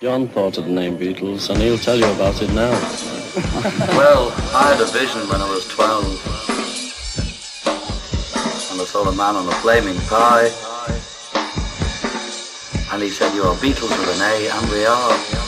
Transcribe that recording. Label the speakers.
Speaker 1: John thought of the name Beatles, and he'll tell you about it now.
Speaker 2: well, I had a vision when I was 12. And I saw a man on a flaming pie. And he said, you are Beatles with an A, and we are.